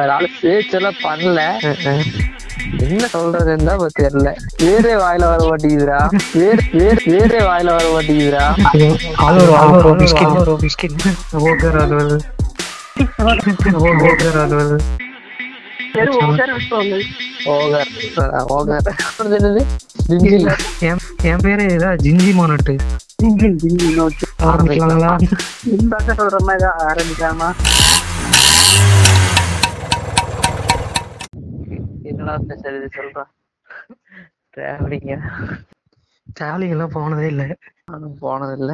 அதனால பேச்செல்லாம் பண்ணல. என்ன சொல்றதுன்னு தான் தெரியல. வேறே வாயில வர மாட்டேங்குதுடா. வேற வேற வேறே வாயில வர ஜிஞ்சில் என் பேரு இதா ஜிஞ்சி மோனட்டு. ஜிங்கிள் ஜிங்கிள் நோட்டு ஆரம்பிக்கலாங்களா சொல்ற மாதிரி என்னடா இது சொல்றா. டிராவலிங்க டிராவலிங் எல்லாம் போனதே இல்லை. நானும் போனதில்ல.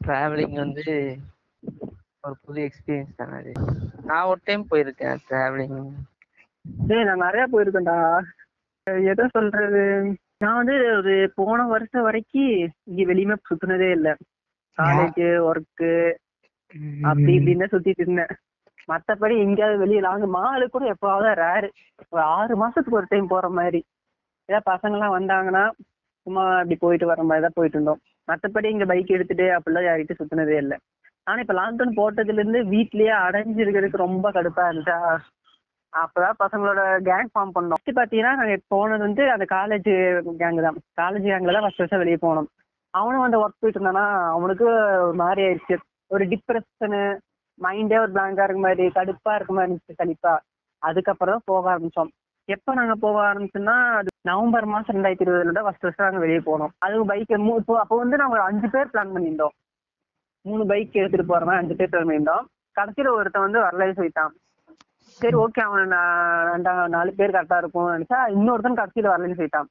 டிராவலிங் வந்து ஒரு புது எக்ஸ்பீரியன்ஸ் தானே அது. நான் ஒரு டைம் போயிருக்கேன் டிராவலிங் டேய் நான் நிறைய போயிருக்கேன்டா. எதை சொல்றது? நான் வந்து ஒரு போன வருஷம் வரைக்கும் இங்க வெளியுமே சுத்தினதே இல்ல. காலேஜ் ஒர்க்கு அப்படி இப்படின்னு சுத்திட்டு இருந்தேன். மத்தபடி எங்கேயாவது வெளியே நாங்க மாலு கூட எப்பவாவது ரேரு ஒரு ஆறு மாசத்துக்கு ஒரு டைம் போற மாதிரி. ஏதாவது பசங்க எல்லாம் வந்தாங்கன்னா சும்மா அப்படி போயிட்டு வர மாதிரி தான் போயிட்டு இருந்தோம். மத்தபடி இங்க பைக் எடுத்துட்டு அப்படிலாம் யார்கிட்ட சுத்தினதே இல்லை. ஆனா இப்ப லாக்டவுன் போட்டதுல இருந்து வீட்லயே அடைஞ்சு இருக்கிறதுக்கு ரொம்ப கடுப்பா இருந்துச்சா? அப்பதான் பசங்களோட கேங் ஃபார்ம் பண்ணோம். ஃபர்ஸ்ட் பாத்தீங்கன்னா நாங்க போனது வந்து அந்த காலேஜ் கேங் தான். காலேஜ் கேங்ல தான் ஃபர்ஸ்ட் வருஷம் வெளியே போனோம். அவனும் வந்து ஒர்க் போயிட்டு இருந்தானா அவனுக்கு ஒரு மாதிரி ஆயிடுச்சு. ஒரு டிப்ரெஷனு மைண்டே ஒரு பிளாங்கா இருக்க மாதிரி கடுப்பா இருக்க மாதிரி இருந்துச்சு கண்டிப்பா. அதுக்கப்புறம் தான் போக ஆரம்பிச்சோம். எப்போ நாங்க போக ஆரம்பிச்சோம்னா அது நவம்பர் மாசம் ரெண்டாயிரத்தி இருபதுல தான் ஃபர்ஸ்ட் ஃபர்ஸ்ட் நாங்க வெளியே போனோம். அதுவும் பைக் இப்போ அப்போ வந்து நாங்க ஒரு அஞ்சு பேர் பிளான் பண்ணியிருந்தோம். மூணு பைக் எடுத்துட்டு போற மாதிரி அஞ்சு பேர் பிளான் பண்ணியிருந்தோம். கடைசியில ஒருத்தன் வந்து வரலன்னு சொல்லிட்டான். சரி ஓகே அவன் நான் ரெண்டா நாலு பேர் கரெக்டா இருக்கும் நினைச்சா இன்னொருத்தன் கடைசியில வரலன்னு சொல்லிட்டான்.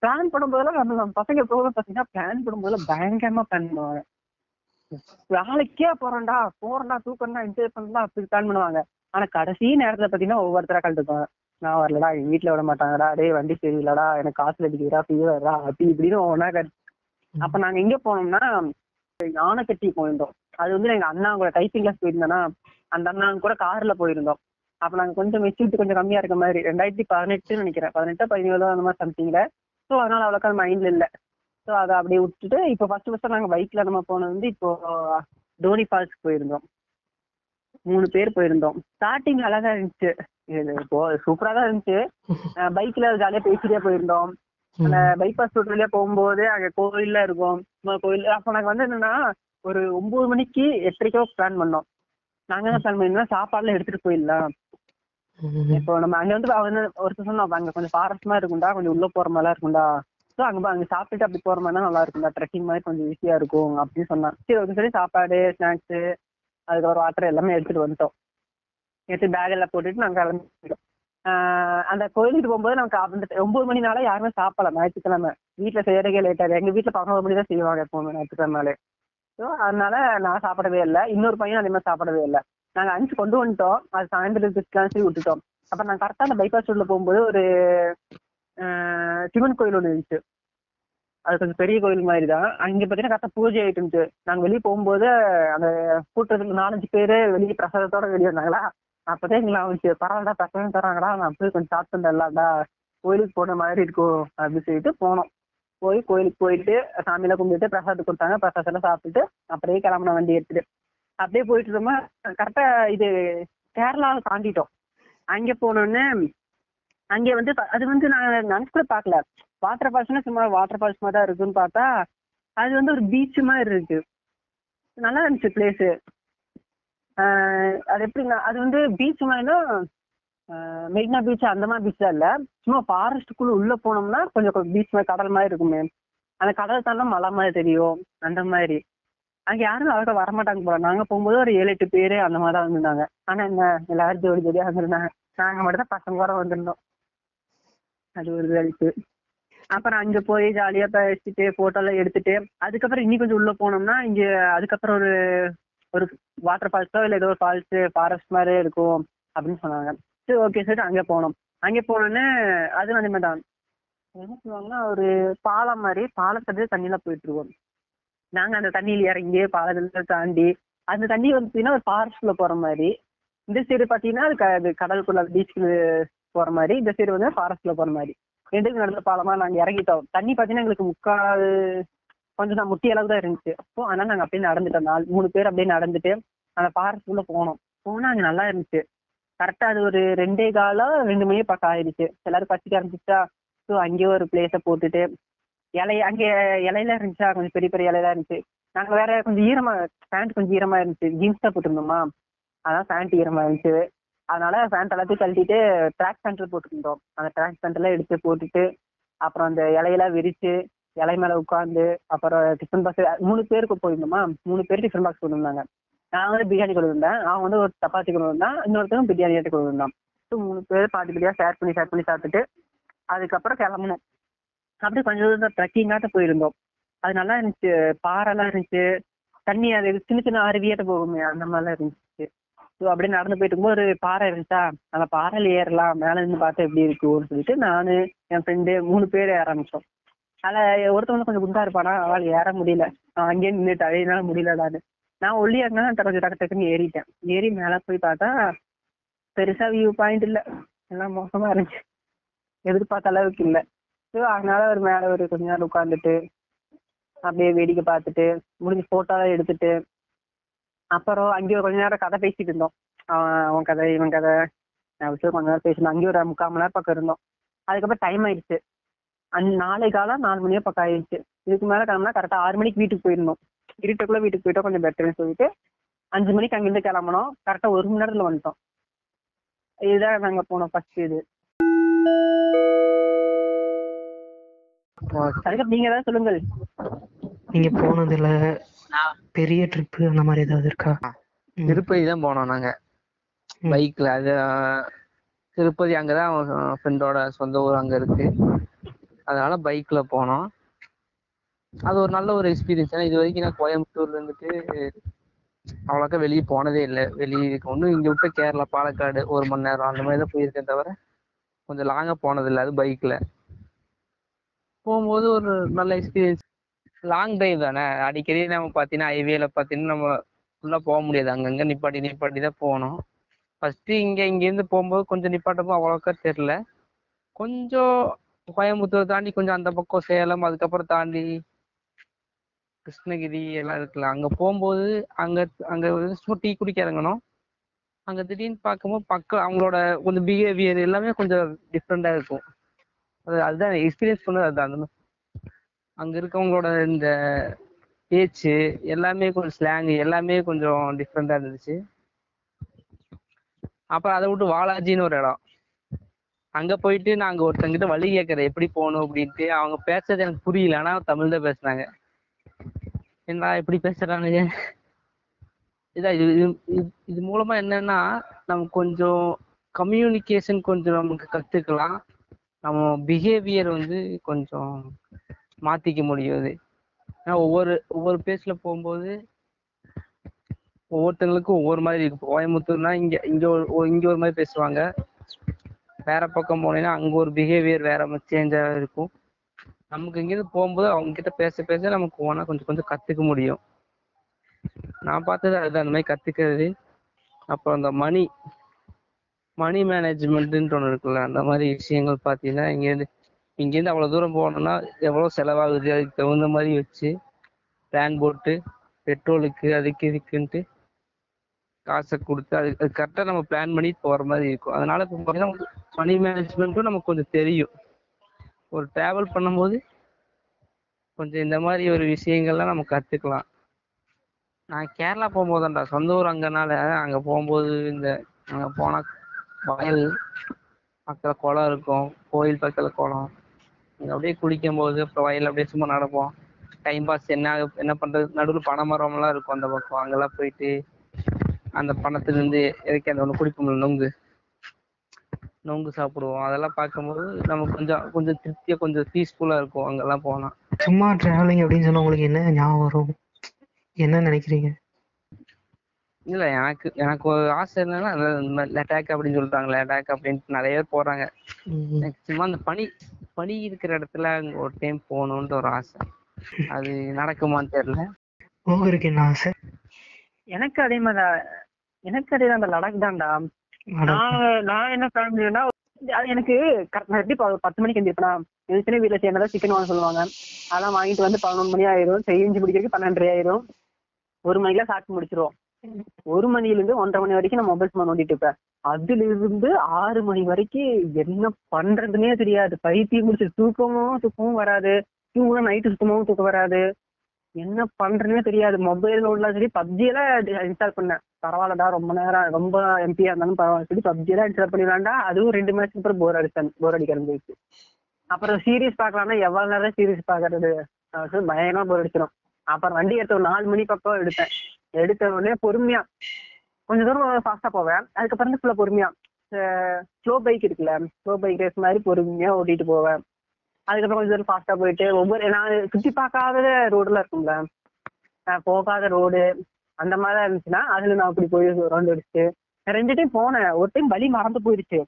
பிளான் பண்ணும்போதெல்லாம் நம்ம பசங்க போக பார்த்தீங்கன்னா பிளான் பண்ணும்போதெல்லாம் பயங்கரமா பிளான் பண்ணுவாங்க. வேலைக்கே போறேன்டா போறேன்டா தூக்கம்டா என்ஜாய் பண்ணலாம் அப்படி பிளான் பண்ணுவாங்க. ஆனா கடைசி நேரத்துல பாத்தீங்கன்னா ஒவ்வொருத்தரா கழட்டுப்பாங்க நான் வரலடா எங்க வீட்டுல விட மாட்டாங்கடா டேய் வண்டி சரியில்லடா எனக்கு காசுல அடிக்கிறா ஃபீவர்டா அப்படி இப்படின்னு கட் அப்ப நாங்க எங்க போனோம்னா யானைக்கட்டி போயிருந்தோம். அது வந்து எங்க அண்ணா கூட டைப்பிங் கிளாஸ் போயிருந்தோம்னா அந்த அண்ணா கூட கார்ல போயிருந்தோம். அப்ப நாங்க கொஞ்சம் மெச்சூரிட்டி கொஞ்சம் கம்மியா இருக்க மாதிரி ரெண்டாயிரத்தி பதினெட்டுன்னு நினைக்கிறேன். பதினெட்டு பதினேழு அந்த மாதிரி சம்திங்ல ஸோ அதனால அவ்வளோக்கா மைண்ட்ல இல்ல. ஸோ அதை அப்படியே விட்டுட்டு இப்போ ஃபர்ஸ்ட் ஃபர்ஸ்ட் நாங்க பைக்ல நம்ம போனது வந்து இப்போ டோனி ஃபால்ஸ்க்கு போயிருந்தோம். மூணு பேர் போயிருந்தோம். ஸ்டார்டிங் அழகா இருந்துச்சு. இப்போ சூப்பரா தான் இருந்துச்சு. பைக்ல ஜாலியா பேசிட்டே போயிருந்தோம். அந்த பைபாஸ் ரோட் வழியா போகும்போது அங்க கோயில்ல இருக்கும். கோயில் அப்ப நாங்க வந்து என்னன்னா ஒரு ஒன்பது மணிக்கு எட்டரைக்கோ பிளான் பண்ணோம். நாங்க என்ன பிளான் பண்ணிருந்தோம் சாப்பாடுலாம் எடுத்துட்டு போயிடலாம். இப்போ நம்ம அங்க வந்து அவன் ஒருத்தர் சொன்னோம் அங்க கொஞ்சம் ஃபாரஸ்ட் மாதிரி இருக்கும்டா கொஞ்சம் உள்ள போற மாதிரிலாம் இருக்கும்டா. ஸோ அங்க அங்கே அங்க சாப்பிட்டுட்டு அப்படி போற மாதிரி நல்லா இருக்கும்டா ட்ரெக்கிங் மாதிரி கொஞ்சம் ஈஸியா இருக்கும் அப்படின்னு சொன்னான் சரி ஓகே சரி சாப்பாடு ஸ்நாக்ஸ் அதுக்கப்புறம் வாட்டர் எல்லாமே எடுத்துட்டு வந்துட்டோம். எடுத்து பேக் எல்லாம் போட்டுட்டு நாங்க கிளம்பிட்டோம். அந்த கோயிலுக்கு போகும்போது நமக்கு அந்த ஒன்பது மணினால யாருமே சாப்பிடல. ஞாயிற்றுக்கிழமை. வீட்டுல செய்யறதுக்கே லேட் ஆகுது எங்க வீட்டுல பதினோரு மணி தான் செய்வாங்க எப்பவுமே ஞாயிற்றுக்கிழமைனாலே. ஸோ அதனால நான் சாப்பிடவே இல்லை. இன்னொரு பையன் அதே மாதிரி சாப்பிடவே இல்லை. நாங்க அஞ்சு கொண்டு வந்துட்டோம். அது சாயந்தரத்துக்கு சொல்லி விட்டுட்டோம். அப்ப நாங்க கரெக்டா அந்த பைபாஸ் ரோட்ல போகும்போது ஒரு சிவன் கோயில் ஒன்று இருந்துச்சு. அது கொஞ்சம் பெரிய கோயில் மாதிரி தான் அங்க பாத்தீங்கன்னா கரெக்டா பூஜை ஆயிட்டு இருந்துச்சு நாங்க வெளியே போகும்போது அந்த கூட்டத்துல நாலஞ்சு பேரு வெளியே பிரசாதத்தோட வெளியே வந்தாங்களா? அப்பதான் எங்களுக்கு வந்துச்சு. பரவாயில்லடா பிரசாதம் தராங்களா நான் போய் கொஞ்சம் சாப்பிட்டு வந்துடலாம்டா கோயிலுக்கு போன மாதிரி இருக்கும் அப்படின்னு சொல்லிட்டு போனோம். போய் கோயிலுக்கு போயிட்டு சாமியெல்லாம் கும்பிட்டு பிரசாதம் கொடுத்தாங்க. பிரசாதம் எல்லாம் சாப்பிட்டுட்டு அப்படியே கிளம்புன வண்டி எடுத்துட்டு. அப்படியே போயிட்டு இருந்தோமா கரெக்டா இது கேரளாவை தாண்டிட்டோம். அங்க போனோடனே அங்க வந்து ப- அது வந்து நான் நினைச்சு கூட பார்க்கல. வாட்டர் ஃபால்ஸ்னா சும்மா வாட்டர் ஃபால்ஸ் மாதிரி தான் இருக்குன்னு பார்த்தா அது வந்து ஒரு பீச் மாதிரி இருக்கு. நல்லா இருந்துச்சு பிளேஸ் அது எப்படின்னா அது வந்து பீச் மாதிரினா மெரினா பீச் அந்த மாதிரி பீச் தான் இல்லை. சும்மா ஃபாரஸ்ட்டுக்குள்ள உள்ள போனோம்னா கொஞ்சம் பீச் மாதிரி கடல் மாதிரி இருக்குமே. அந்த கடல் தாண்டா மலை மாதிரி தெரியும் அந்த மாதிரி. அங்கே யாரும் அழகா வரமாட்டாங்க போல. நாங்கள் போகும்போது ஒரு ஏழு எட்டு பேர் அந்த மாதிரி தான் வந்திருந்தாங்க. ஆனால் என்ன எல்லாரும் ஜோடி ஜோடியாக வந்திருந்தாங்க. நாங்கள் மட்டும் தான் பசங்க கூட வந்திருந்தோம். அது ஒரு கழிப்பு அப்புறம் அங்க போய் ஜாலியா பேசிட்டு போட்டோ எல்லாம் எடுத்துட்டு அதுக்கப்புறம் இன்னி கொஞ்சம் உள்ள போனோம்னா இங்க அதுக்கப்புறம் ஒரு ஒரு வாட்டர் ஃபால்ஸோ இல்ல ஏதோ ஒரு ஃபால்ஸ் ஃபாரஸ்ட் மாதிரி இருக்கும் அப்படின்னு சொன்னாங்க. சரி ஓகே சொல்லிட்டு அங்க போனோம். அங்க போனோன்னே அதுவும் அந்த மாதிரி தான் என்ன சொல்லுவாங்கன்னா ஒரு பாலம் மாதிரி பாலத்துல தண்ணியில போயிட்டு இருக்கோம். நாங்க அந்த தண்ணியில இறங்கி பாலத்துல தாண்டி அந்த தண்ணி வந்து பாத்தீங்கன்னா ஒரு ஃபாரஸ்ட்ல போற மாதிரி. இந்த சைடு பாத்தீங்கன்னா அது அது கடலுக்குள்ள பீச்சுக்கு போற மாதிரி இந்த சைடு வந்து ஃபாரஸ்ட்ல போற மாதிரி. ரெண்டுக்கு நடுவில் பாலமா நாங்க இறங்கிட்டோம். தண்ணி பாத்தீங்கன்னா எங்களுக்கு முக்கால் கொஞ்சம் தான் முட்டி அளவு தான் இருந்துச்சு. அப்போ அதனால நாங்க அப்படியே நடந்துட்டோம். நாலு மூணு பேர் அப்படியே நடந்துட்டு அந்த ஃபாரஸ்ட் உள்ள போனோம். போனா அங்க நல்லா இருந்துச்சு. கரெக்டா அது ஒரு ரெண்டே காலம் ரெண்டு மணியே பக்கம் ஆயிடுச்சு. எல்லாரும் பசிக்க ஆரம்பிச்சிட்டா ஸோ அங்கேயே ஒரு பிளேஸ போட்டுட்டு இலை அங்கே இலையில இருந்துச்சா? கொஞ்சம் பெரிய பெரிய இலையில இருந்துச்சு. நாங்க வேற கொஞ்சம் ஈரமா பேண்ட் கொஞ்சம் ஈரமா இருந்துச்சு. ஜீன்ஸ் தான் போட்டிருந்தோமா? அதான் பேண்ட் ஈரமா இருந்துச்சு. அதனால பேண்ட் எல்லாத்தையும் கழட்டிட்டு ட்ராக் பேண்ட்ல போட்டுருந்தோம் அந்த ட்ராக் பேண்ட் எடுத்து போட்டுட்டு அப்புறம் அந்த இலையெல்லாம் விரிச்சு இலை மேல உட்காந்து அப்புறம் டிஃபன் பாக்ஸ் மூணு பேருக்கு போயிருந்தோமா? மூணு பேர் டிஃபன் பாக்ஸ் கொண்டு வந்தாங்க நான் வந்து பிரியாணி கொண்டு வந்தேன். அவன் வந்து ஒரு சப்பாத்தி கொண்டு வந்தான். இன்னொருத்தரும் பிரியாணி எடுத்து கொண்டு வந்தான். ஸோ மூணு பேர் பாதி பாதியாக ஷேர் பண்ணி ஷேர் பண்ணி சாப்பிட்டுட்டு அதுக்கப்புறம் கிளம்பணும் அப்படியே கொஞ்சம் தூரம் ட்ரெக்கிங்காட்ட போயிருந்தோம். அது நல்லா இருந்துச்சு. பாறைலாம் இருந்துச்சு. தண்ணி அது சின்ன சின்ன அருவியாட்ட போகுமே அந்த மாதிரிலாம் இருந்துச்சு. ஸோ அப்படியே நடந்து போயிட்டு இருக்கும்போது ஒரு பாறை இருந்துச்சா அந்த பாறையில ஏறலாம். மேலே இருந்து பார்த்தா எப்படி இருக்கும்னு சொல்லிட்டு நான் என் ஃப்ரெண்டு மூணு பேர் ஏற ஆரம்பிச்சோம். அதில் ஒருத்தவங்க கொஞ்சம் குண்டா இருப்பானா? அவள் ஏற முடியல. அங்கேயே நின்றுட்டு அழியினால முடியலடான்னு நான். ஒல்லியா இருந்தா கொஞ்சம் டக்கு டக்குன்னு ஏறிட்டேன். ஏறி மேலே போய் பார்த்தா பெருசா வியூ பாயிண்ட் இல்லை. எல்லாம் மோசமா இருந்துச்சு. எதிர்பார்த்த அளவுக்கு இல்லை. ஸோ அதனால ஒரு மேலே ஒரு கொஞ்ச நேரம் உட்காந்துட்டு அப்படியே வேடிக்கை பார்த்துட்டு முடிஞ்சு ஃபோட்டோலாம் எடுத்துட்டு அப்புறம் அங்கேயே கொஞ்ச நேரம் கதை பேசிட்டு இருந்தோம். அவன் கதை இவன் கதை விஷயம் கொஞ்ச நேரம் பேசணும் அங்கேயே ஒரு முக்கால் மணி நேரம் பக்கம் இருந்தோம். அதுக்கப்புறம் டைம் ஆயிடுச்சு. அஞ்சு நாளை காலம் நாலு மணியோ பக்கம் ஆயிடுச்சு. இதுக்கு மேலே கிளம்புனா கரெக்டாக ஆறு மணிக்கு வீட்டுக்கு போயிருந்தோம். இருட்டுக்குள்ள வீட்டுக்கு போயிட்டா கொஞ்சம் பெட்டர்னு சொல்லிட்டு. அஞ்சு மணிக்கு அங்கிருந்து கிளம்பணும் கரெக்டாக ஒரு மணி நேரத்தில் வந்துட்டோம். இதுதான் நாங்கள் போனோம் ஃபர்ஸ்ட் இது. நீங்க ஏதாவது சொல்லுங்கள். நீங்க போனதுல பெரிய ட்ரிப் அந்த மாதிரி ஏதாவது இருக்கா. திருப்பதி தான் போனோம் நாங்க. பைக்ல அது திருப்பதி அங்கதான் ஃப்ரெண்டோட சொந்த ஊர் அங்க இருக்கு. அதனால பைக்ல போனோம். அது ஒரு நல்ல ஒரு எக்ஸ்பீரியன்ஸ் ஏன்னா இது வரைக்கும் நான் கோயம்புத்தூர்ல இருந்துட்டு அவ்வளோக்கா வெளியே போனதே இல்லை. வெளியே ஒன்றும் இங்க விட்டு கேரளா பாலக்காடு ஒரு மணி நேரம் அந்த மாதிரி தான் போயிருக்கேன் தவிர கொஞ்சம் லாங்கா போனதில்லை. அது பைக்ல போகும்போது ஒரு நல்ல எக்ஸ்பீரியன்ஸ் லாங் டிரைவ் தானே? அடிக்கடி நம்ம பார்த்தீங்கன்னா ஹைவேல பார்த்தீங்கன்னா நம்ம ஃபுல்லாக போக முடியாது. அங்கங்கே நிப்பாட்டி நிப்பாட்டி தான் போகணும். ஃபஸ்ட்டு இங்கே இங்கேருந்து போகும்போது கொஞ்சம் நிப்பாட்டமும் அவ்வளோக்கா தெரில கொஞ்சம் கோயம்புத்தூர் தாண்டி கொஞ்சம் அந்த பக்கம் சேலம் அதுக்கப்புறம் தாண்டி கிருஷ்ணகிரி எல்லாம் இருக்குல்ல அங்கே போகும்போது அங்கே அங்கே டீ குடிக்க இறங்கணும். அங்கே திடீர்னு பார்க்கும்போது பக்கம் அவங்களோட கொஞ்சம் பிஹேவியர் எல்லாமே கொஞ்சம் டிஃப்ரெண்ட்டாக இருக்கும். அது அதுதான் எக்ஸ்பீரியன்ஸ் பண்ணது அதுதான் அந்த அங்க இருக்கவங்களோட இந்த பேச்சு எல்லாமே கொஞ்சம் ஸ்லாங் எல்லாமே கொஞ்சம் டிஃப்ரெண்டா இருந்துச்சு. அப்புறம் அதை விட்டு வாலாஜின்னு ஒரு இடம். அங்க போயிட்டு நாங்க ஒருத்தங்கிட்ட வழி கேட்கறேன் எப்படி போகணும் அப்படின்ட்டு. அவங்க பேசுறது எனக்கு புரியல ஆனா தமிழ் தான் பேசுனாங்க. என்னடா இப்படி பேசுறானுங்க? இதான் இது இது இது- இது மூலமா என்னன்னா நம்ம கொஞ்சம் கம்யூனிகேஷன் கொஞ்சம் நமக்கு கத்துக்கலாம். நம்ம பிஹேவியர் வந்து கொஞ்சம் மாத்திக்க முடியாது. ஏன்னா ஒவ்வொரு ஒவ்வொரு பிளேஸ்ல போகும்போது ஒவ்வொருத்தங்களுக்கும் ஒவ்வொரு மாதிரி இருக்கும் கோயம்புத்தூர்னா இங்க இங்க ஒரு இங்க ஒரு மாதிரி பேசுவாங்க. வேற பக்கம் போனீங்கன்னா அங்க ஒரு பிஹேவியர் வேற மாதிரி சேஞ்சா இருக்கும். நமக்கு இங்கிருந்து போகும்போது அவங்க கிட்ட பேச பேச நமக்கு ஓனா கொஞ்சம் கொஞ்சம் கத்துக்க முடியும். நான் பார்த்தது அதுதான். அந்த மாதிரி கத்துக்கிறது. அப்புறம் அந்த மணி மணி மேனேஜ்மெண்ட்னு ஒன்று இருக்குல்ல அந்த மாதிரி விஷயங்கள் பார்த்தீங்கன்னா இங்கேருந்து இங்கேருந்து அவ்வளோ தூரம் போகணும்னா எவ்வளோ செலவாகுது? அதுக்கு தகுந்த மாதிரி வச்சு பிளான் போட்டு பெட்ரோலுக்கு அதுக்கு இதுக்குன்ட்டு காசை கொடுத்து அது அது கரெக்டாக நம்ம பிளான் பண்ணி போகிற மாதிரி இருக்கும். அதனால இப்போ பார்த்தீங்கன்னா மணி மேனேஜ்மெண்ட்டும் நமக்கு கொஞ்சம் தெரியும். ஒரு ட்ராவல் பண்ணும்போது கொஞ்சம் இந்த மாதிரி ஒரு விஷயங்கள்லாம் நம்ம கற்றுக்கலாம் நான் கேரளா போகும்போது சொந்த ஊர் அங்கனால அங்கே போகும்போது இந்த அங்கே போனால் வயல் பக்கத்தில் குளம் இருக்கும். கோயில் பக்கத்தில் குளம். அங்கே அப்படியே குளிக்கும் போது அப்புறம் வயல் அப்படியே சும்மா நடப்போம். டைம் பாஸ் என்ன என்ன பண்றது? நடுவில் பனை மரம்லாம் இருக்கும் அந்த பக்கம். அங்கெல்லாம் போயிட்டு அந்த பணத்துலேருந்து எதுக்கு அந்த ஒன்று குடிப்போம்ல நொங்கு. நொங்கு சாப்பிடுவோம். அதெல்லாம் பார்க்கும்போது நமக்கு கொஞ்சம் கொஞ்சம் திருப்தியா கொஞ்சம் பீஸ்ஃபுல்லா இருக்கும். அங்கெல்லாம் போனா. சும்மா டிராவலிங் அப்படின்னு சொன்னா உங்களுக்கு என்ன ஞாபகம் வரும்? என்ன நினைக்கிறீங்க? இல்ல எனக்கு எனக்கு ஒரு ஆசை என்னன்னா அந்த லடாக் அப்படின்னு சொல்றாங்க லடாக் அப்படின்ட்டு நிறைய பேர் போறாங்க. சும்மா அந்த பனி பனி இருக்கிற இடத்துல அங்க ஒரு டைம் போகணும்னு ஒரு ஆசை. அது நடக்குமான்னு தெரியல. உங்களுக்கு என்ன ஆசை? எனக்கு அதே மாதிரி எனக்கு அதே அந்த லடாக் தான்டா. நான் நான் என்ன பிளான் பண்ணிருந்தேன்னா அது எனக்கு கரெக்ட் எப்படி ப- பத்து மணிக்கு எந்திரிப்பேனா. எதிர்த்தனே வீட்டில் சேர்ந்தா சிக்கன் வாங்க சொல்லுவாங்க. அதெல்லாம் வாங்கிட்டு வந்து பதினொன்று மணி ஆயிரும். செஞ்சு முடிக்கிறதுக்கு பன்னெண்டரை ஆயிரும். ஒரு மணிக்கெல்லாம் சாப்பிட்டு முடிச்சிருவோம். ஒரு மணில இருந்து ஒன்றரை மணி வரைக்கும் நான் மொபைல் ஃபோன் நோண்டிட்டு இருப்பேன். அதுல இருந்து ஆறு மணி வரைக்கும் என்ன பண்றதுன்னே தெரியாது. பைத்தியம் முடிச்சு தூக்கமும் தூக்கமும் வராது. தூங்கணும் நைட்டு சுத்தமாவும் தூக்கம் வராது. என்ன பண்றதுன்னே தெரியாது. மொபைல் உள்ளா சரி பப்ஜி எல்லாம் இன்ஸ்டால் பண்ணேன். பரவாயில்லடா ரொம்ப நேரம் ரொம்ப எம்பியா இருந்தாலும் பரவாயில்ல சொல்லி பப்ஜி எல்லாம் இன்ஸ்டால் பண்ணிடலாம்டா. அதுவும் ரெண்டு மேட்ச் அப்புறம் போர் அடிச்சேன். போர் அடிக்க இருந்துச்சு அப்புறம் சீரியஸ் பார்க்கலாம்னா எவ்வளவு நேரம் சீரியஸ் பாக்குறது பயங்கரமா போர் அடிச்சிடும் அப்புறம் வண்டி எடுத்த ஒரு நாலு மணி பக்கம் எடுத்தேன் எடுத்த உடனே பொறுமையா கொஞ்ச தூரம் ஃபாஸ்டா போவேன். அதுக்கப்புறம் ஃபுல்லா பொறுமையா ஸ்லோ பைக் இருக்குல்ல ஸ்லோ பைக் ரேஸ் மாதிரி பொறுமையா ஓட்டிட்டு போவேன். அதுக்கப்புறம் கொஞ்சம் தூரம் ஃபாஸ்டா போயிட்டு ஒவ்வொரு நான் சுத்தி பார்க்காத ரோடுலாம் இருக்கும்ல நான் போகாத ரோடு அந்த மாதிரி இருந்துச்சுன்னா அதுல நான் அப்படி போய் ரவுண்ட் அடிச்சுட்டு ரெண்டு டைம் போனேன். ஒரு டைம் வழி மறந்து போயிடுச்சு.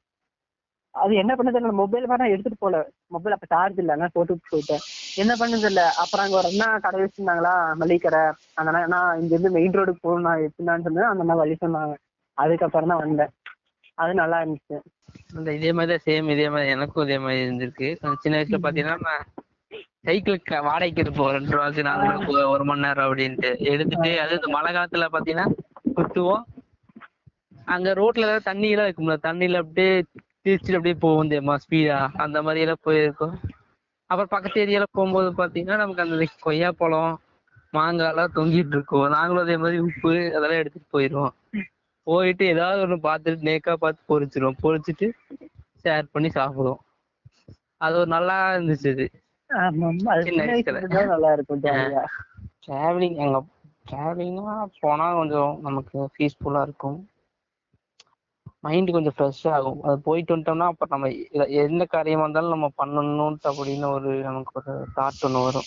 அது என்ன பண்ணது தெரியல மொபைல் வேணா எடுத்துட்டு போல. மொபைல் அப்ப சார்ஜ் இல்ல நான் போட்டு போயிட்டேன். என்ன பண்ணது இல்ல அப்புறம் அங்க ஒரு அண்ணா கடை வச்சிருந்தாங்களா மளிகை கடை அண்ணா நான் இங்க இருந்து மெயின் ரோடுக்கு போகணும் நான் எப்படின்னு சொன்னேன். அந்த அண்ணா வழி சொன்னாங்க. அதுக்கப்புறம் தான் வந்தேன். அது நல்லா இருந்துச்சு. அந்த இதே மாதிரி தான் சேம் இதே மாதிரி எனக்கும் இதே மாதிரி இருந்திருக்கு. சின்ன வயசுல பாத்தீங்கன்னா சைக்கிளுக்கு வாடகைக்கு இருப்போம் ரெண்டு ரூபாய்க்கு நாலு ரூபாய்க்கு ஒரு மணி நேரம் அப்படின்ட்டு எடுத்துட்டு அது இந்த மழை காலத்துல பாத்தீங்கன்னா குத்துவோம். அங்க ரோட்ல ஏதாவது தண்ணி எல்லாம் இருக்கும்ல தண்ணியில அப்படியே திருச்சிட்டு அப்படியே போகும் தெரியுமா ஸ்பீடா அந்த மாதிரி எல்லாம் போயிருக்கோம். அப்புறம் பக்கத்து ஏரியால போகும்போது பாத்தீங்கன்னா நமக்கு அந்த கொய்யா பழம் மாங்காய் எல்லாம் தொங்கிட்டு இருக்கும். நாங்களும் அதே மாதிரி உப்பு அதெல்லாம் எடுத்துட்டு போயிடுவோம். போயிட்டு ஏதாவது ஒண்ணு பார்த்துட்டு நேக்கா பார்த்து பொரிச்சிருவோம். பொரிச்சிட்டு ஷேர் பண்ணி சாப்பிடுவோம். அது ஒரு நல்லா இருந்துச்சு இது நல்லா இருக்கும் டிராவலிங் அங்க டிராவலிங்னா போனா கொஞ்சம் நமக்கு பீஸ்ஃபுல்லா இருக்கும். மைண்ட் கொஞ்சம் ஃப்ரெஷ் ஆகும். அது போயிட்டு வந்துட்டோம்னா அப்ப நம்ம எந்த காரியமா இருந்தாலும் நம்ம பண்ணணும்ட்டு அப்படின்னு ஒரு நமக்கு ஒரு தாட் ஒன்று வரும்.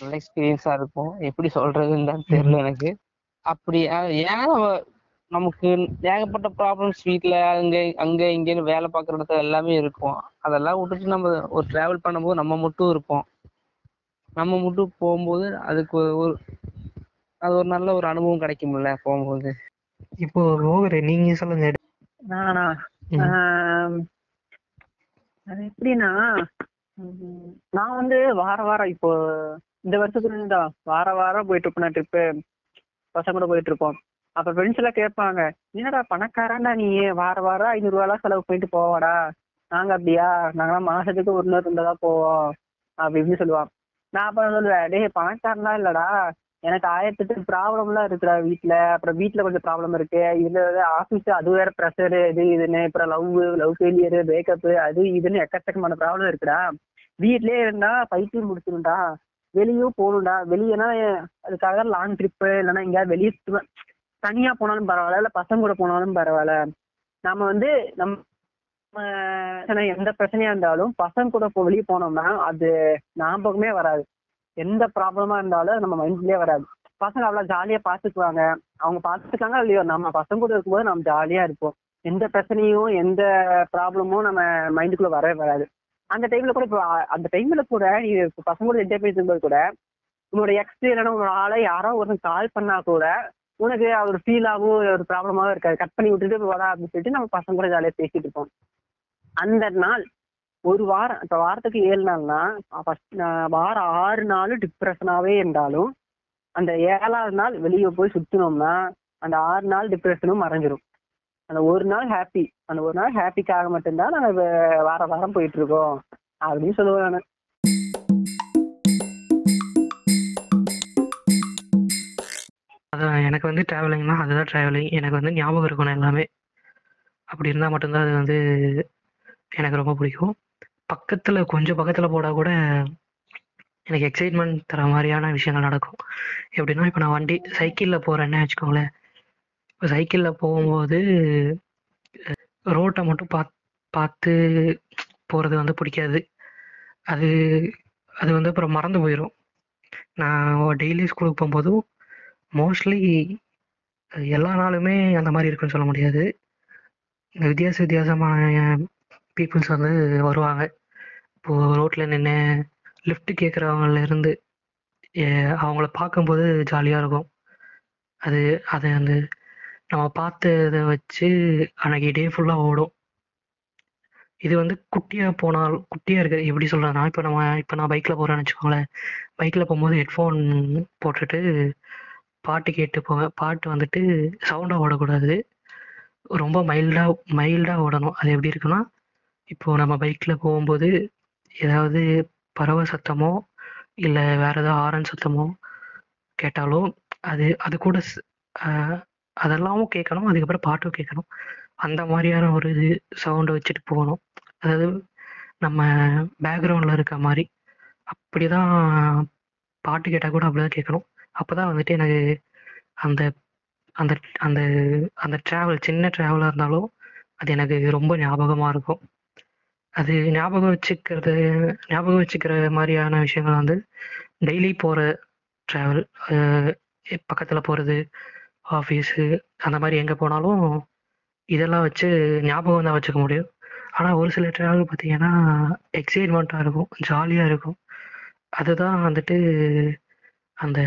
நல்ல எக்ஸ்பீரியன்ஸா இருக்கும். எப்படி சொல்றதுன்னு தான் தெரியல எனக்கு. அப்படி ஏன்னா நம்ம- நமக்கு ஏகப்பட்ட ப்ராப்ளம்ஸ் வீட்டில் அங்க அங்க இங்கேன்னு வேலை பார்க்குற இடத்துல எல்லாமே இருக்கும். அதெல்லாம் விட்டுட்டு நம்ம ஒரு டிராவல் பண்ணும்போது நம்ம மட்டும் இருப்போம். நம்ம மட்டும் போகும்போது அதுக்கு ஒரு ஒரு- அது ஒரு நல்ல ஒரு அனுபவம் கிடைக்கும்ல போகும்போது. இப்போ ஓவர் நீங்க சொல்லுங்க. நானா? அது எப்படின்னா நான் வந்து வார வாரம் இப்போ இந்த வருஷத்துல இருந்தா வார வாரம் போயிட்டு இருப்பேன் ட்ரிப்பு பசங்க கூட போயிட்டு இருப்போம் அப்ப ஃப்ரெண்ட்ஸ் எல்லாம் கேட்பாங்க என்னடா பணக்காரன்டா நீ? வார வாரம் ஐநூறு ரூபாய் செலவு பண்ணிட்டு போவாடா. நாங்க அப்படியா? நாங்களாம் மாசத்துக்கு ஒரு நாள் இருந்தா போவோம். அப்படி இப்படின்னு சொல்லுவான். நான் அப்புறம் சொல்லுவேன் டேய் பணக்காரனா இல்லடா. எனக்கு ஆயிரத்தெட்டு ப்ராப்ளம் ப்ராப்ளம்லாம் இருக்குடா வீட்டுல அப்புறம் வீட்டுல கொஞ்சம் ப்ராப்ளம் இருக்கு. இதுல ஆபீஸ் அது வேற ப்ரெஷர் இது இதுன்னு அப்புறம் லவ் லவ் ஃபெயிலியர் பிரேக்கப் அது இதுன்னு எக்கச்சக்கமான ப்ராப்ளம் இருக்குடா. வீட்லயே இருந்தா பைத்தியம் முடிச்சிடும்டா வெளியும் போகணும்டா. வெளியேனா அதுக்காக லாங் ட்ரிப்பு இல்லைன்னா எங்கேயாவது வெளியே சுற்றுவேன் தனியா போனாலும் பரவாயில்ல இல்ல பசங்க கூட போனாலும் பரவாயில்ல. நாம வந்து நம்ம நம்ம எந்த பிரச்சனையா இருந்தாலும் பசங்க கூட போ வெளியே போனோம்னா அது ஞாபகமே வராது. எந்த ப்ராப்ளமா இருந்தாலும் நம்ம மைண்ட்லயே வராது. பசங்க அவ்வளவு ஜாலியா பாத்துக்குவாங்க. அவங்க பாத்துக்காங்க இல்லையோ? நம்ம பசங்க கூட இருக்கும்போது நம்ம ஜாலியா இருப்போம். எந்த பிரச்சனையும் எந்த ப்ராப்ளமும் நம்ம மைண்டுக்குள்ள வரவே வராது. அந்த டைம்ல கூட இப்போ அந்த டைம்ல கூட நீ பசங்க கூட என்ஜாய் பண்ணிட்டு இருக்கும்போது கூட உன்னோட எக்ஸ் இல்லைன்னா உன்னோட ஆளை யாரோ ஒருத்தன் கால் பண்ணா கூட உனக்கு ஒரு ஃபீலாகவும் ஒரு ப்ராப்ளமாவும் இருக்காது. கட் பண்ணி விட்டுட்டு வரா அப்படின்னு சொல்லிட்டு நம்ம பசங்க கூட ஜாலியா பேசிட்டு இருப்போம். அந்த நாள் ஒரு வாரம் இப்ப வாரத்துக்கு ஏழு நாள்னா ஃபர்ஸ்ட் வாரம் ஆறு நாள் டிப்ரெஷனாவே இருந்தாலும் அந்த ஏழாவது நாள் வெளியே போய் சுத்தினோம்னா அந்த ஆறு நாள் டிப்ரெஷனும் மறைஞ்சிரும். அந்த ஒரு நாள் ஹாப்பி அந்த ஒரு நாள் ஹாப்பிக்காக மட்டும்தான் நாங்கள் வார வாரம் போயிட்டு இருக்கோம் அப்படின்னு சொல்லுவேன் நான். அதான் எனக்கு வந்து ட்ராவலிங்னா அதுதான் ட்ராவலிங் எனக்கு வந்து ஞாபகம் இருக்கணும் எல்லாமே. அப்படி இருந்தால் மட்டும்தான் அது வந்து எனக்கு ரொம்ப பிடிக்கும். பக்கத்தில் கொஞ்சம் பக்கத்தில் போட கூட எனக்கு எக்ஸைட்மெண்ட் தர மாதிரியான விஷயங்கள் நடக்கும். எப்படின்னா இப்போ நான் வண்டி சைக்கிளில் போகிறேன்னே வச்சுக்கோங்களேன். இப்போ சைக்கிளில் போகும்போது ரோட்டை மட்டும் பாத் பார்த்து போகிறது வந்து பிடிக்காது. அது அது வந்து அப்புறம் மறந்து போயிடும் நான் டெய்லி ஸ்கூலுக்கு போகும்போதும் மோஸ்ட்லி எல்லா நாளுமே அந்த மாதிரி இருக்குன்னு சொல்ல முடியாது. வித்தியாச வித்தியாசமான பீப்புள்ஸ் வந்து வருவாங்க. இப்போது ரோட்டில் நின்று லிஃப்ட் கேட்குறவங்கள இருந்து அவங்கள பார்க்கும்போது ஜாலியாக இருக்கும். அது அது அந்த நம்ம பார்த்ததை வச்சு அன்னைக்கு டே ஃபுல்லாக ஓடும். இது வந்து குட்டியாக போனால் குட்டியாக இருக்குது எப்படி சொல்கிறேன்னா இப்போ நம்ம இப்போ நான் பைக்கில் போகிறேன்னு வச்சுக்கோங்களேன். பைக்கில் போகும்போது ஹெட்ஃபோன் போட்டுட்டு பாட்டு கேட்டு போவேன். பாட்டு வந்துட்டு சவுண்டாக ஓடக்கூடாது. ரொம்ப மைல்டாக மைல்டாக ஓடணும். அது எப்படி இருக்குன்னா இப்போது நம்ம பைக்கில் போகும்போது ஏதாவது பறவை சத்தமோ இல்லை வேறு ஏதாவது ஹாரன் சத்தமோ கேட்டாலும் அது அது கூட அதெல்லாமும் கேட்கணும். அதுக்கப்புறம் பாட்டும் கேட்கணும். அந்த மாதிரியான ஒரு இது சவுண்டை வச்சுட்டு போகணும். அதாவது நம்ம பேக்ரவுண்டில் இருக்க மாதிரி அப்படி தான் பாட்டு கேட்டால் கூட அப்படிதான் கேட்கணும். அப்போ தான் வந்துட்டு எனக்கு அந்த அந்த அந்த அந்த ட்ராவல் சின்ன ட்ராவலாக இருந்தாலும் அது எனக்கு ரொம்ப ஞாபகமாக இருக்கும். அது ஞாபகம் வச்சுக்கிறது ஞாபகம் வச்சுக்கிற மாதிரியான விஷயங்கள் வந்து டெய்லி போகிற ட்ராவல் பக்கத்தில் போகிறது ஆஃபீஸு அந்த மாதிரி எங்கே போனாலும் இதெல்லாம் வச்சு ஞாபகம் தான் வச்சுக்க முடியும். ஆனால் ஒரு சில ட்ராவல் பார்த்தீங்கன்னா எக்ஸைட்மெண்ட்டாக இருக்கும் ஜாலியாக இருக்கும். அதுதான் வந்துட்டு அந்த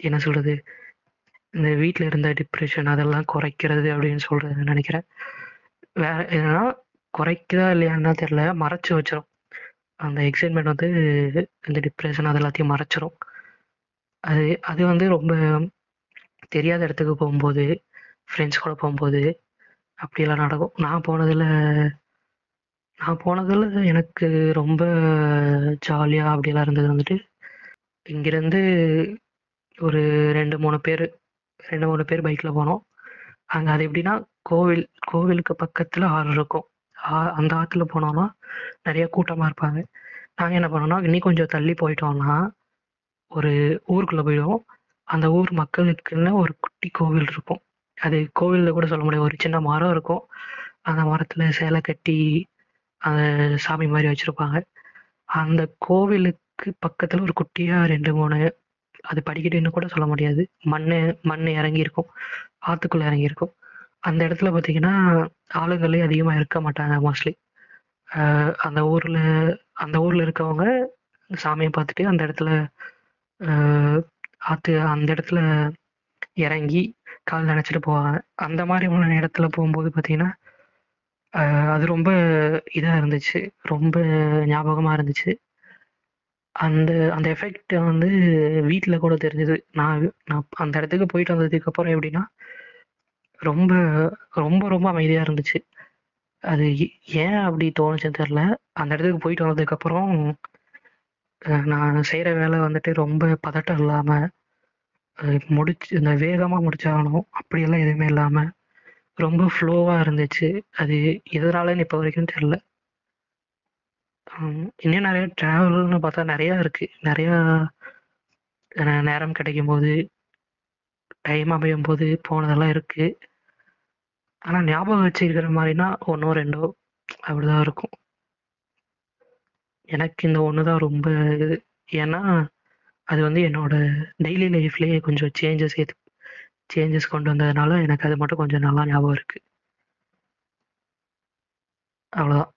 என்ன சொல்கிறது இந்த வீட்டில் இருந்த டிப்ரெஷன் அதெல்லாம் குறைக்கிறது அப்படின்னு சொல்கிறது நினைக்கிறேன். வேற என்னன்னா குறைக்குதா இல்லையான்னா தெரியல. மறைச்சு வச்சிரும். அந்த எக்ஸைட்மெண்ட் வந்து இந்த டிப்ரெஷன் அது எல்லாத்தையும் மறைச்சிரும். அது அது வந்து ரொம்ப தெரியாத இடத்துக்கு போகும்போது ஃப்ரெண்ட்ஸ் கூட போகும்போது அப்படியெல்லாம் நடக்கும். நான் போனதில் நான் போனதில் எனக்கு ரொம்ப ஜாலியாக அப்படியெல்லாம் இருந்தது வந்துட்டு இங்கேருந்து ஒரு ரெண்டு மூணு பேர் ரெண்டு மூணு பேர் பைக்கில் போனோம். அங்கே அது எப்படின்னா கோவில் கோவிலுக்கு பக்கத்தில் ஆறு இருக்கும். அந்த ஆற்றுல போனோம்னா நிறைய கூட்டமாக இருப்பாங்க. நாங்கள் என்ன பண்ணோம்னா இன்னும் கொஞ்சம் தள்ளி போயிட்டோம்னா ஒரு ஊருக்குள்ளே போயிடுவோம். அந்த ஊர் மக்களுக்குன்னு ஒரு குட்டி கோவில் இருக்கும். அது கோவிலில் கூட சொல்ல முடியாது. ஒரு சின்ன மரம் இருக்கும். அந்த மரத்தில் சேலை கட்டி அந்த சாமி மாதிரி வச்சுருப்பாங்க. அந்த கோவிலுக்கு பக்கத்தில் ஒரு குட்டியாக ரெண்டு மூணு அது படிக்கட்டுன்னு கூட சொல்ல முடியாது. மண் மண் இறங்கி இருக்கும் ஆற்றுக்குள்ளே இறங்கி இருக்கும் அந்த இடத்துல பார்த்தீங்கன்னா ஆளுங்களே அதிகமாக இருக்க மாட்டாங்க மோஸ்ட்லி அந்த ஊரில் அந்த ஊரில் இருக்கவங்க சாமியை பார்த்துட்டு அந்த இடத்துல ஆற்று அந்த இடத்துல இறங்கி கால் நினச்சிட்டு போவாங்க. அந்த மாதிரியான இடத்துல போகும்போது பார்த்தீங்கன்னா அது ரொம்ப இதாக இருந்துச்சு. ரொம்ப ஞாபகமாக இருந்துச்சு. அந்த அந்த எஃபெக்ட் வந்து வீட்டில் கூட தெரிஞ்சது. நான் நான் அந்த இடத்துக்கு போயிட்டு வந்ததுக்கப்புறம் எப்படின்னா ரொம்ப ரொம்ப ரொம்ப அமைதியாக இருந்துச்சு. அது ஏன் அப்படி தோணுச்சுன்னு தெரில அந்த இடத்துக்கு போயிட்டு வந்ததுக்கப்புறம் நான் செய்கிற வேலை வந்துட்டு ரொம்ப பதட்டம் இல்லாமல் முடிச்சு இந்த வேகமாக முடிச்சாகணும். அப்படியெல்லாம் எதுவுமே இல்லாமல் ரொம்ப ஃப்ளோவாக இருந்துச்சு. அது எதனாலன்னு இப்போ வரைக்கும் தெரில இன்னும் நிறைய ட்ராவல்னு பார்த்தா நிறையா இருக்குது நிறையா நேரம் கிடைக்கும் போது டைம் அமையும் போது போனதெல்லாம் இருக்குது ஆனால் ஞாபகம் வச்சுருக்கிற மாதிரினா ஒன்றோ ரெண்டோ அப்படிதான் இருக்கும். எனக்கு இந்த ஒன்று தான் ரொம்ப இது. ஏன்னா அது வந்து என்னோட டெய்லி லைஃப்லேயே கொஞ்சம் சேஞ்சஸ் ஏற்று சேஞ்சஸ் கொண்டு வந்ததுனால எனக்கு அது மட்டும் கொஞ்சம் நல்லா ஞாபகம் இருக்கு. அவ்வளோதான்